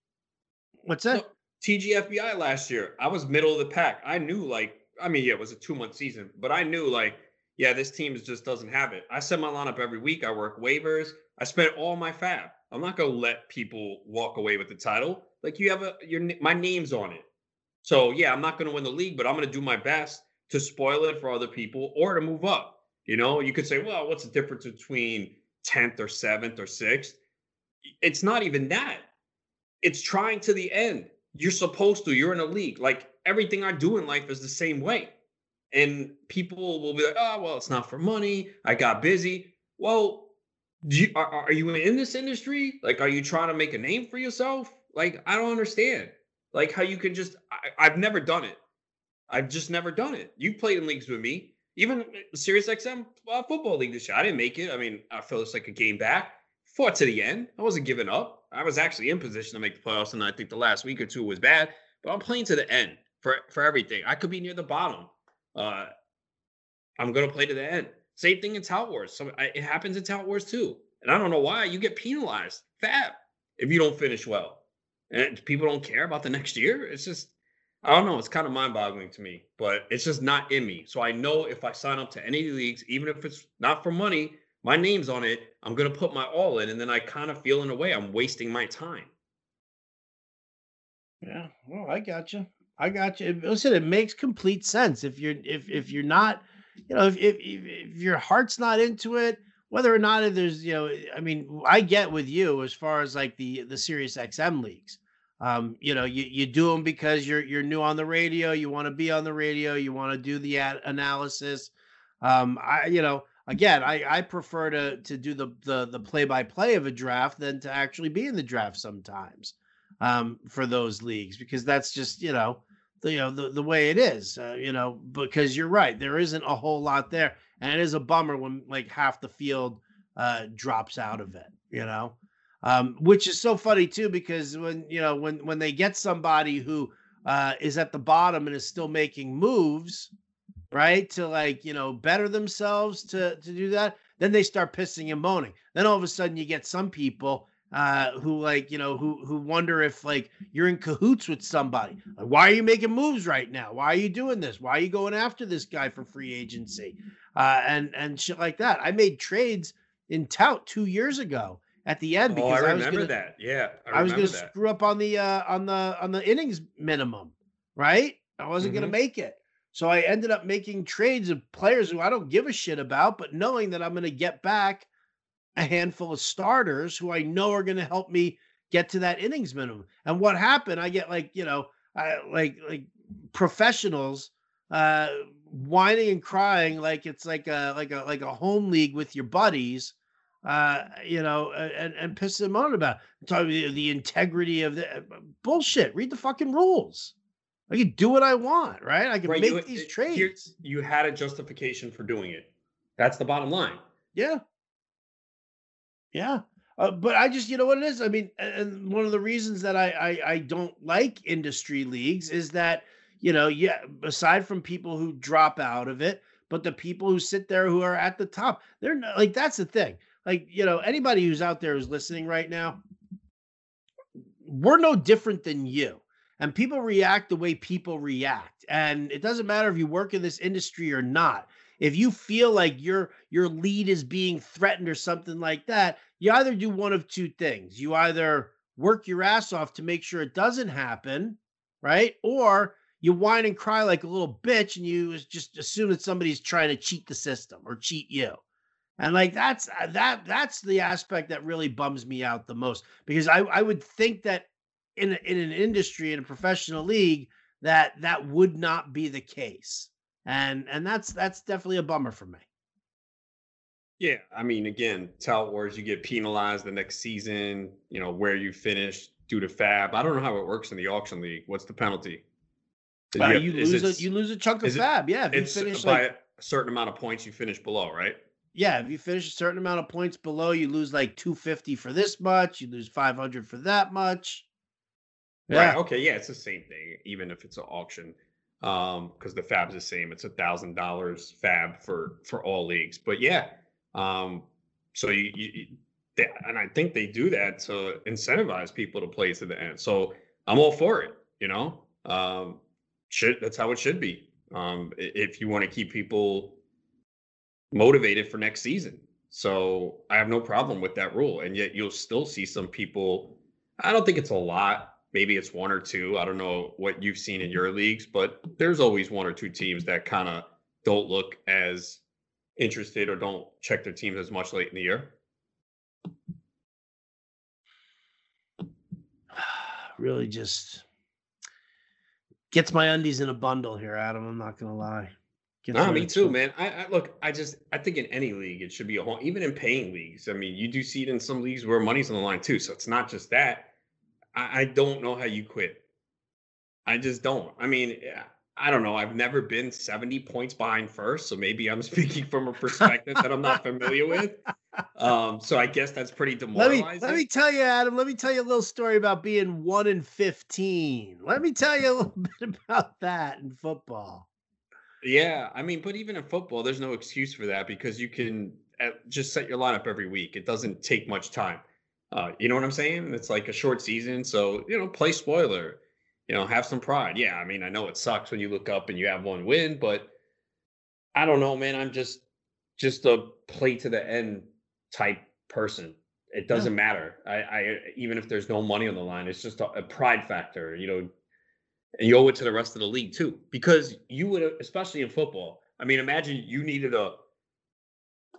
what's that? TGFBI last year, I was middle of the pack. I knew like I mean, yeah, it was a two month season, but I knew like, yeah, this team just doesn't have it. I set my lineup every week. I work waivers. I spent all my fab. I'm not gonna let people walk away with the title. Like you have a your my name's on it. So yeah, I'm not gonna win the league, but I'm gonna do my best to spoil it for other people or to move up. You know, you could say, well, what's the difference between 10th or 7th or 6th? It's not even that. It's trying to the end. You're supposed to, you're in a league. Like everything I do in life is the same way. And people will be like, oh, well, it's not for money. I got busy. Well, you, are, are you in this industry? Like, are you trying to make a name for yourself? Like, I don't understand. Like, how you can just, I, I've never done it. I've just never done it. You played in leagues with me, even Sirius XM uh, football league this year. I didn't make it. I mean, I feel it's like a game back. fought to the end. I wasn't giving up. I was actually in position to make the playoffs, and I think the last week or two was bad. But I'm playing to the end for for everything. I could be near the bottom. Uh, I'm gonna play to the end. Same thing in Tout Wars. I, it happens in Tout Wars too. And I don't know why you get penalized, fab, if you don't finish well. And people don't care about the next year. It's just I don't know. It's kind of mind boggling to me, but it's just not in me. So I know if I sign up to any leagues, even if it's not for money, my name's on it. I'm going to put my all in. And then I kind of feel in a way I'm wasting my time. Yeah. Well, I got you. I got you. Listen, it makes complete sense. If you're, if, if you're not, you know, if, if, if your heart's not into it, whether or not there's, you know, I mean, I get with you as far as like the, the Sirius XM leagues um, you know, you, you do them because you're you're new on the radio. You want to be on the radio. You want to do the ad- analysis. Um, I you know again I I prefer to to do the the the play by play of a draft than to actually be in the draft sometimes um, for those leagues because that's just you know the you know the, the way it is uh, you know because you're right there isn't a whole lot there and it is a bummer when like half the field uh, drops out of it you know um, which is so funny too because when you know when when they get somebody who uh, is at the bottom and is still making moves right to like you know better themselves to to do that then they start pissing and moaning. Then all of a sudden you get some people uh who like you know who who wonder if like you're in cahoots with somebody. Like, why are you making moves right now? Why are you doing this? Why are you going after this guy for free agency? Uh and and shit like that. I made trades in tout two years ago at the end because oh, I, I remember gonna, that. Yeah, I, I was going to screw up on the uh, on the on the innings minimum, right? I wasn't mm-hmm. going to make it, so I ended up making trades of players who I don't give a shit about, but knowing that I'm going to get back a handful of starters who I know are going to help me get to that innings minimum. And what happened? I get like you know, I like like professionals uh whining and crying like it's like a like a like a home league with your buddies uh, you know, and, and piss them on about talking the, the integrity of the uh, bullshit. Read the fucking rules. I can do what I want, right? I can right, make you, these trades. You had a justification for doing it. That's the bottom line. Yeah. Yeah. Uh, but I just, you know what it is. I mean, and one of the reasons that I, I I don't like industry leagues is that you know, yeah, aside from people who drop out of it, but the people who sit there who are at the top, they're not like that's the thing like you know anybody who's out there who's listening right now we're no different than you. And people react the way people react. And it doesn't matter if you work in this industry or not. If you feel like your your lead is being threatened or something like that you either do one of two things. You either work your ass off to make sure it doesn't happen right? Or you whine and cry like a little bitch and you just assume that somebody's trying to cheat the system or cheat you and like that's uh, that that's the aspect that really bums me out the most because I, I would think that in in an industry in a professional league that that would not be the case. And and that's that's definitely a bummer for me. Yeah i mean again tout wars you get penalized the next season you know where you finish due to fab. I don't know how it works in the auction league. What's the penalty? You, have, you lose it, a you lose a chunk of fab. Yeah if it's you finish by like, a certain amount of points you finish below right yeah, if you finish a certain amount of points below, you lose like 250 for this much, you lose 500 for that much. Yeah. Right. Okay. Yeah, it's the same thing, even if it's an auction, um, because the fab's the same. It's a thousand dollars fab for for all leagues. But yeah, um, so you, you they, and I think they do that to incentivize people to play to the end. So I'm all for it. You know, um, should that's how it should be. Um, if you want to keep people motivated for next season. So I have no problem with that rule. And yet you'll still see some people. I don't think it's a lot. Maybe it's one or two. I don't know what you've seen in your leagues, but there's always one or two teams that kind of don't look as interested or don't check their teams as much late in the year. Really just gets my undies in a bundle here, Adam. I'm not going to lie. No, me too, man. I, I, look. I just I think in any league it should be a whole. Even in paying leagues, I mean, you do see it in some leagues where money's on the line too. So it's not just that. I, I don't know how you quit. I just don't. I mean, I don't know. I've never been 70 points behind first, so maybe I'm speaking from a perspective that I'm not familiar with. Um, so I guess that's pretty demoralizing. Let me let me tell you, Adam. Let me tell you a little story about being one in 15. Let me tell you a little bit about that in football. Yeah, I mean, but even in football, there's no excuse for that because you can uh, just set your lineup every week. It doesn't take much time. Uh, you know what I'm saying? It's like a short season, so you know, play spoiler. You know, have some pride. Yeah, I mean, I know it sucks when you look up and you have one win, but I don't know, man. I'm just just a play to the end type person. It doesn't yeah. matter. I, I even if there's no money on the line, it's just a, a pride factor. You know, and you owe it to the rest of the league too, because you would, especially in football. I mean, imagine you needed a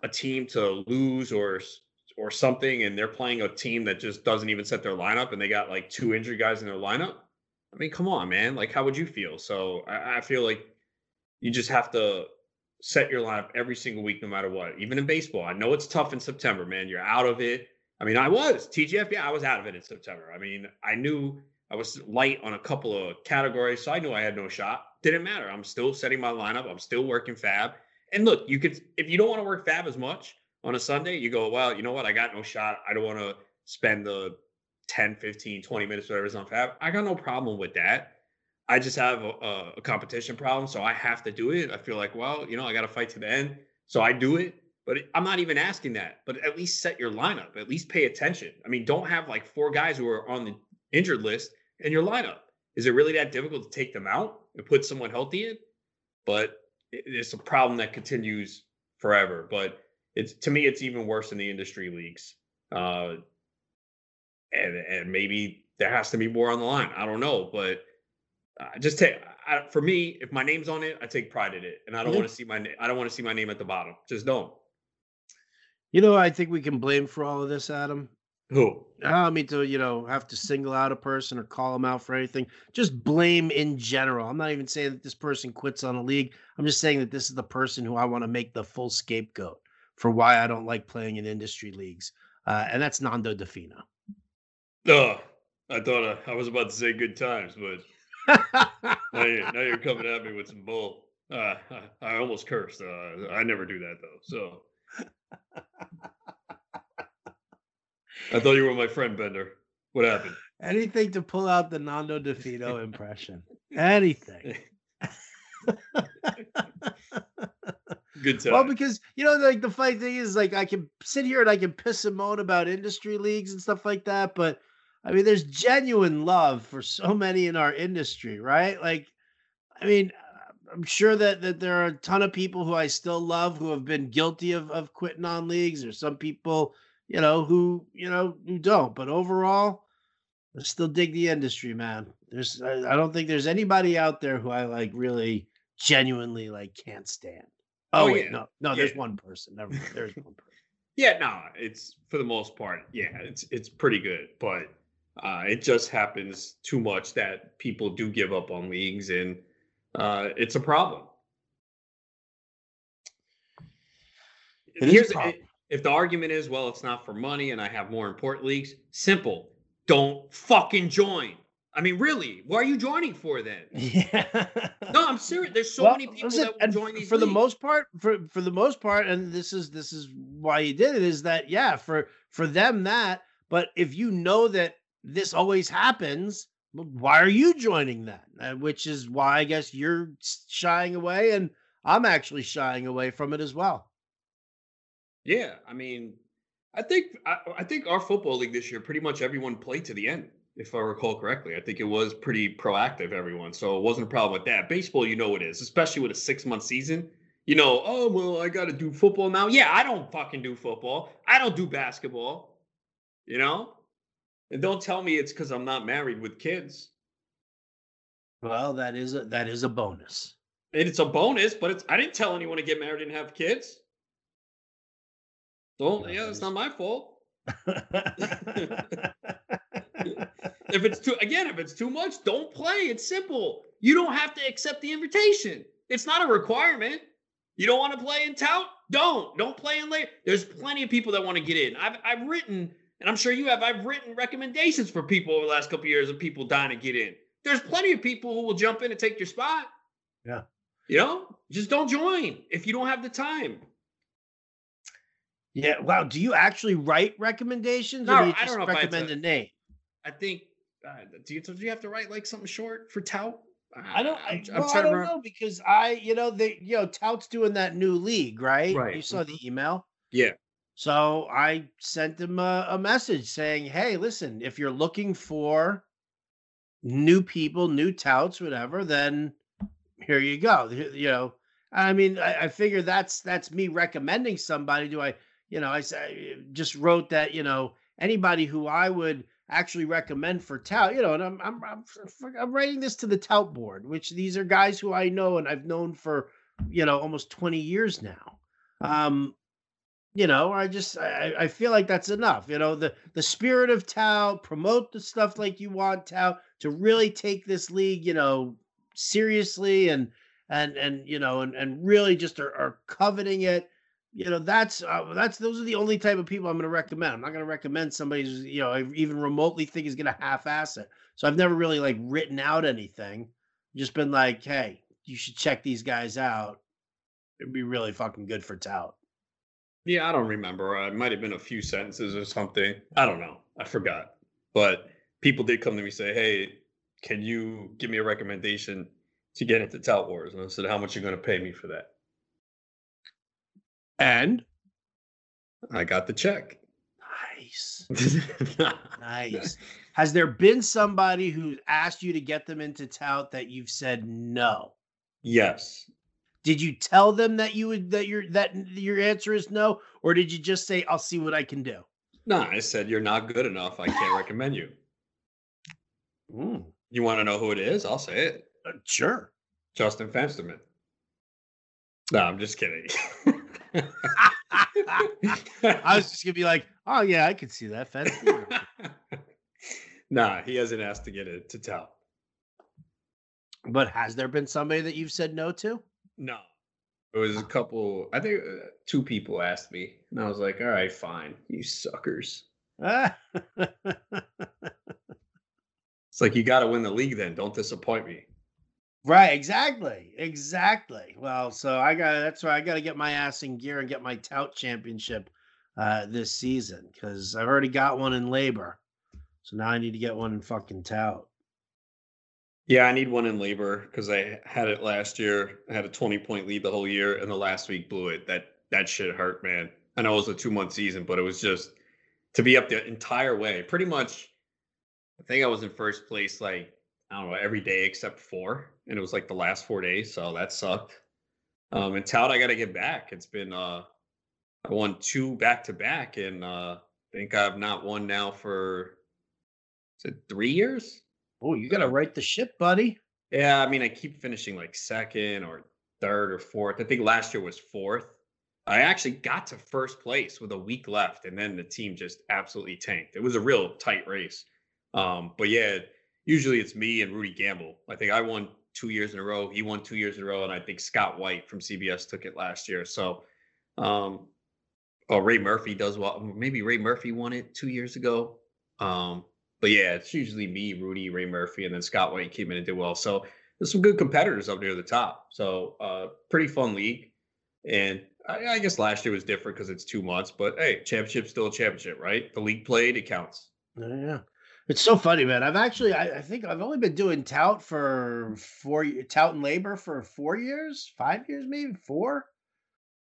a team to lose or or something, and they're playing a team that just doesn't even set their lineup, and they got like two injury guys in their lineup. I mean, come on, man. Like, how would you feel? So I, I feel like you just have to set your lineup every single week, no matter what. Even in baseball, I know it's tough in September, man. You're out of it. I mean, I was TGF. Yeah, I was out of it in September. I mean, I knew I was light on a couple of categories, so I knew I had no shot. Didn't matter. I'm still setting my lineup. I'm still working fab. And look, you could if you don't want to work fab as much on a Sunday, you go, well, you know what? I got no shot. I don't want to spend the 10, 15, 20 minutes, whatever's on fab. I got no problem with that. I just have a, a competition problem, so I have to do it. I feel like, well, you know, I got to fight to the end, so I do it. But I'm not even asking that. But at least set your lineup. At least pay attention. I mean, don't have like four guys who are on the injured list in your lineup. Is it really that difficult to take them out and put someone healthy in? But it's a problem that continues forever. But it's to me, it's even worse in the industry leagues. Uh, and and maybe there has to be more on the line. I don't know, but just take I, for me. If my name's on it, I take pride in it, and I don't want to see my I don't want to see my name at the bottom. Just don't. You know, I think we can blame for all of this, Adam. Who? I don't mean to, you know, have to single out a person or call them out for anything. Just blame in general. I'm not even saying that this person quits on a league. I'm just saying that this is the person who I want to make the full scapegoat for why I don't like playing in industry leagues. Uh, and that's Nando Di Fino. Oh, I thought I, uh, I was about to say good times, but now, you're, now, you're, coming at me with some bull. Uh, I, I, almost cursed. Uh, I never do that though. So I thought you were my friend, Bender. What happened? Anything to pull out the Nando Di Fino impression. Anything. Good time. Well, because you know, like the funny thing is, like I can sit here and I can piss and moan about industry leagues and stuff like that, but I mean, there's genuine love for so many in our industry, right? Like, I mean, uh, I'm sure that that there are a ton of people who I still love who have been guilty of of quitting on leagues, or some people, you know, who you know who don't. But overall, I still dig the industry, man. There's I, I don't think there's anybody out there who I like really genuinely like can't stand. Oh, oh wait, yeah. no, no, yeah. there's one person. Never mind. There's one person. Yeah, no, it's for the most part, yeah, it's it's pretty good, but uh, it just happens too much that people do give up on leagues, and uh, it's a problem. It Here's problem. If the argument is, well, it's not for money, and I have more important leagues. Simple, don't fucking join. I mean, really, what are you joining for then? Yeah. no, I'm serious. There's so well, many people listen, that join these for leagues. the most part. For for the most part, and this is this is why you did it. Is that yeah for for them that. But if you know that this always happens, why are you joining that? Uh, which is why I guess you're shying away, and I'm actually shying away from it as well. Yeah, I mean, I think I, I think our football league this year, pretty much everyone played to the end if I recall correctly. I think it was pretty proactive, everyone. So it wasn't a problem with that. Baseball, you know it is, especially with a six month season. You know, oh, well, I got to do football now. Yeah, I don't fucking do football. I don't do basketball. You know? And don't tell me it's because I'm not married with kids. Well, that is a that is a bonus. And It's a bonus, but it's I didn't tell anyone to get married and have kids. Don't yeah, it's not my fault. if it's too again, if it's too much, don't play. It's simple. You don't have to accept the invitation. It's not a requirement. You don't want to play in tout? Don't. Don't play in late. There's plenty of people that want to get in. I've I've written, and I'm sure you have, I've written recommendations for people over the last couple of years of people dying to get in. There's plenty of people who will jump in and take your spot. Yeah. You know, just don't join if you don't have the time. Yeah. Wow. Do you actually write recommendations, No, or do you I just don't know recommend a name? I think. Uh, do you do you have to write like something short for tout? I don't. I, I'm- I'm I don't know because I, you know, they, you know, Tout's doing that new league, right? Right. You saw the email. Yeah. So I sent him a, a message saying, "Hey, listen, if you're looking for new people, new touts, whatever, then here you go." You know, I mean, I, I figure that's that's me recommending somebody. Do I, you know, I just wrote that, you know, anybody who I would actually recommend for tout, you know, and I'm I'm I'm, I'm writing this to the tout board, which these are guys who I know and I've known for, you know, almost 20 years now. Um, you know i just I, I feel like that's enough you know the the spirit of tout promote the stuff like you want tout to really take this league you know seriously and and and you know and and really just are, are coveting it you know that's uh, that's those are the only type of people i'm going to recommend i'm not going to recommend somebody who's you know I even remotely think is going to half-ass it so i've never really like written out anything just been like hey you should check these guys out it'd be really fucking good for tout Yeah, I don't remember. Uh, it might have been a few sentences or something. I don't know. I forgot. But people did come to me say, "Hey, can you give me a recommendation to get into Tout Wars?" And I said, "How much you going to pay me for that?" And I got the check. Nice. Nice. Has there been somebody who asked you to get them into tout that you've said no? yes. Did you tell them that you would that your that your answer is no, or did you just say I'll see what I can do? No, I said you're not good enough. I can't recommend you. Mm, You want to know who it is? I'll say it. uh, sure. Justin Fensterman. No, I'm just kidding. I was just gonna be like, oh yeah, I could see that fence. nah, he hasn't asked to get it to tell. but has there been somebody that you've said no to? No. It was a couple, I think uh, two people asked me, and I was like, all right, fine, you suckers. It's like, you got to win the league then. Don't disappoint me. Right, exactly, exactly. Well, so I got that's why I got to get my ass in gear and get my tout championship uh, this season because I've already got one in LABR, so now I need to get one in fucking tout. Yeah, I need one in LABR because I had it last year. I had a 20 point lead the whole year, and the last week blew it. That that shit hurt, man. I know it was a two month season, but it was just to be up the entire way. Pretty much, I think I was in first place like I don't know every day except four, and it was like the last four days, so that sucked. Um, and tout, I got to get back. It's been uh, I won two back to back, and uh, I think I've not won now for is it three years? Oh, you got to right the ship, buddy. Yeah, I mean, I keep finishing like second or third or fourth. I think last year was fourth. I actually got to first place with a week left, and then the team just absolutely tanked. It was a real tight race. Um, but yeah, usually it's me and Rudy Gamble. I think I won two years in a row. He won two years in a row, and I think Scott White from CBS took it last year. So, um, oh, Ray Murphy does well. Maybe Ray Murphy won it two years ago. Um, but yeah, it's usually me, Rudy, Ray Murphy, and then Scott White came in and did well. So there's some good competitors up near the top. So uh, pretty fun league. And I, I guess last year was different because it's two months. But hey, championship's still a championship, right? The league played, it counts. Yeah. It's so funny, man. I've actually, I, I think I've only been doing tout for four, tout and LABR for four years, five years, maybe four.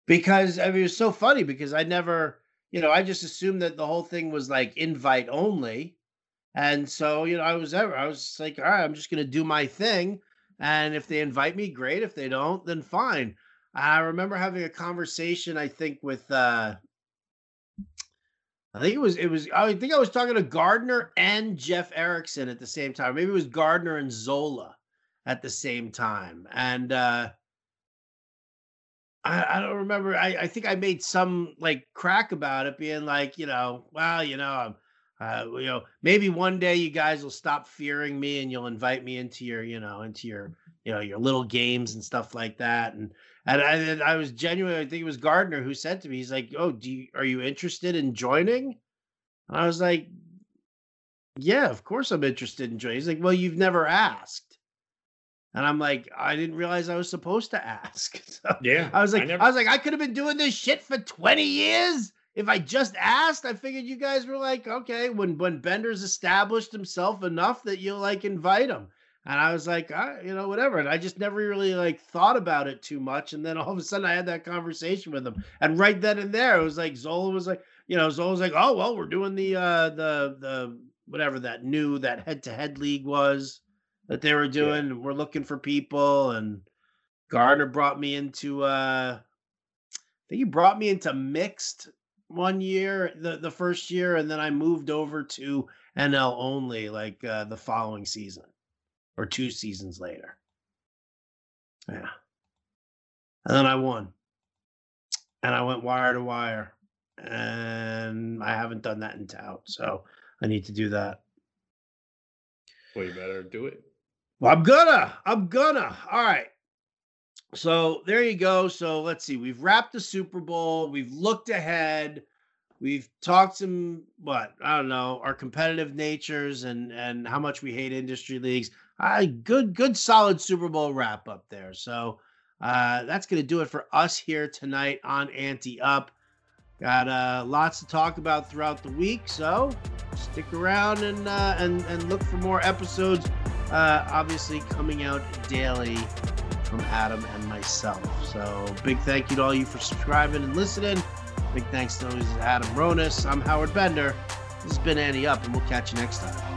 Because I mean, it was so funny because I never, you know, I just assumed that the whole thing was like invite only. And so, you know, I was ever, I was like, all right, I'm just going to do my thing. And if they invite me, great. If they don't, then fine. I remember having a conversation, I think, with, uh, I think it was it was I think I was talking to Gardner and Jeff Erickson at the same time. Maybe it was Gardner and Zola at the same time. And uh I, I don't remember. I, I think I made some like crack about it, being like, you know, well, you know, I'm uh, you know, maybe one day you guys will stop fearing me and you'll invite me into your, you know, into your, you know, your little games and stuff like that. And and I, and I was genuine. I think it was Gardner who said to me, he's like, "Oh, do you, are you interested in joining?" And I was like, "Yeah, of course I'm interested in joining." He's like, "Well, you've never asked." And I'm like, I didn't realize I was supposed to ask. So Yeah. I was like, I, never- was like, I could have been doing this shit for 20 years if I just asked. I figured you guys were like, okay, when when Bender's established himself enough that you'll like invite him. And I was like, I, you know, whatever. And I just never really like thought about it too much. And then all of a sudden I had that conversation with him. And right then and there, it was like Zola was like, you know, Zola was like, oh well, we're doing the uh the the whatever that new that head to head league was that they were doing. and We're looking for people and Gardner brought me into uh I think he brought me into mixed one year, the the first year, and then I moved over to NL only like uh the following season or two seasons later. Yeah. And then I won. And I went wire to wire. And I haven't done that in tout. So I need to do that. Well, you better do it. Well, I'm gonna. I'm gonna. All right. So there you go. So let's see. We've wrapped the Super Bowl. We've looked ahead. We've talked some what I don't know our competitive natures and and how much we hate industry leagues. Good good solid Super Bowl wrap up there. So uh, that's gonna do it for us here tonight on Ante Up. Got uh, lots to talk about throughout the week. So stick around and uh, and and look for more episodes uh, obviously coming out daily from Adam and myself. So big thank you to all you for subscribing and listening. Big thanks to Adam Ronis. I'm Howard Bender. This has been Ante Up, and we'll catch you next time.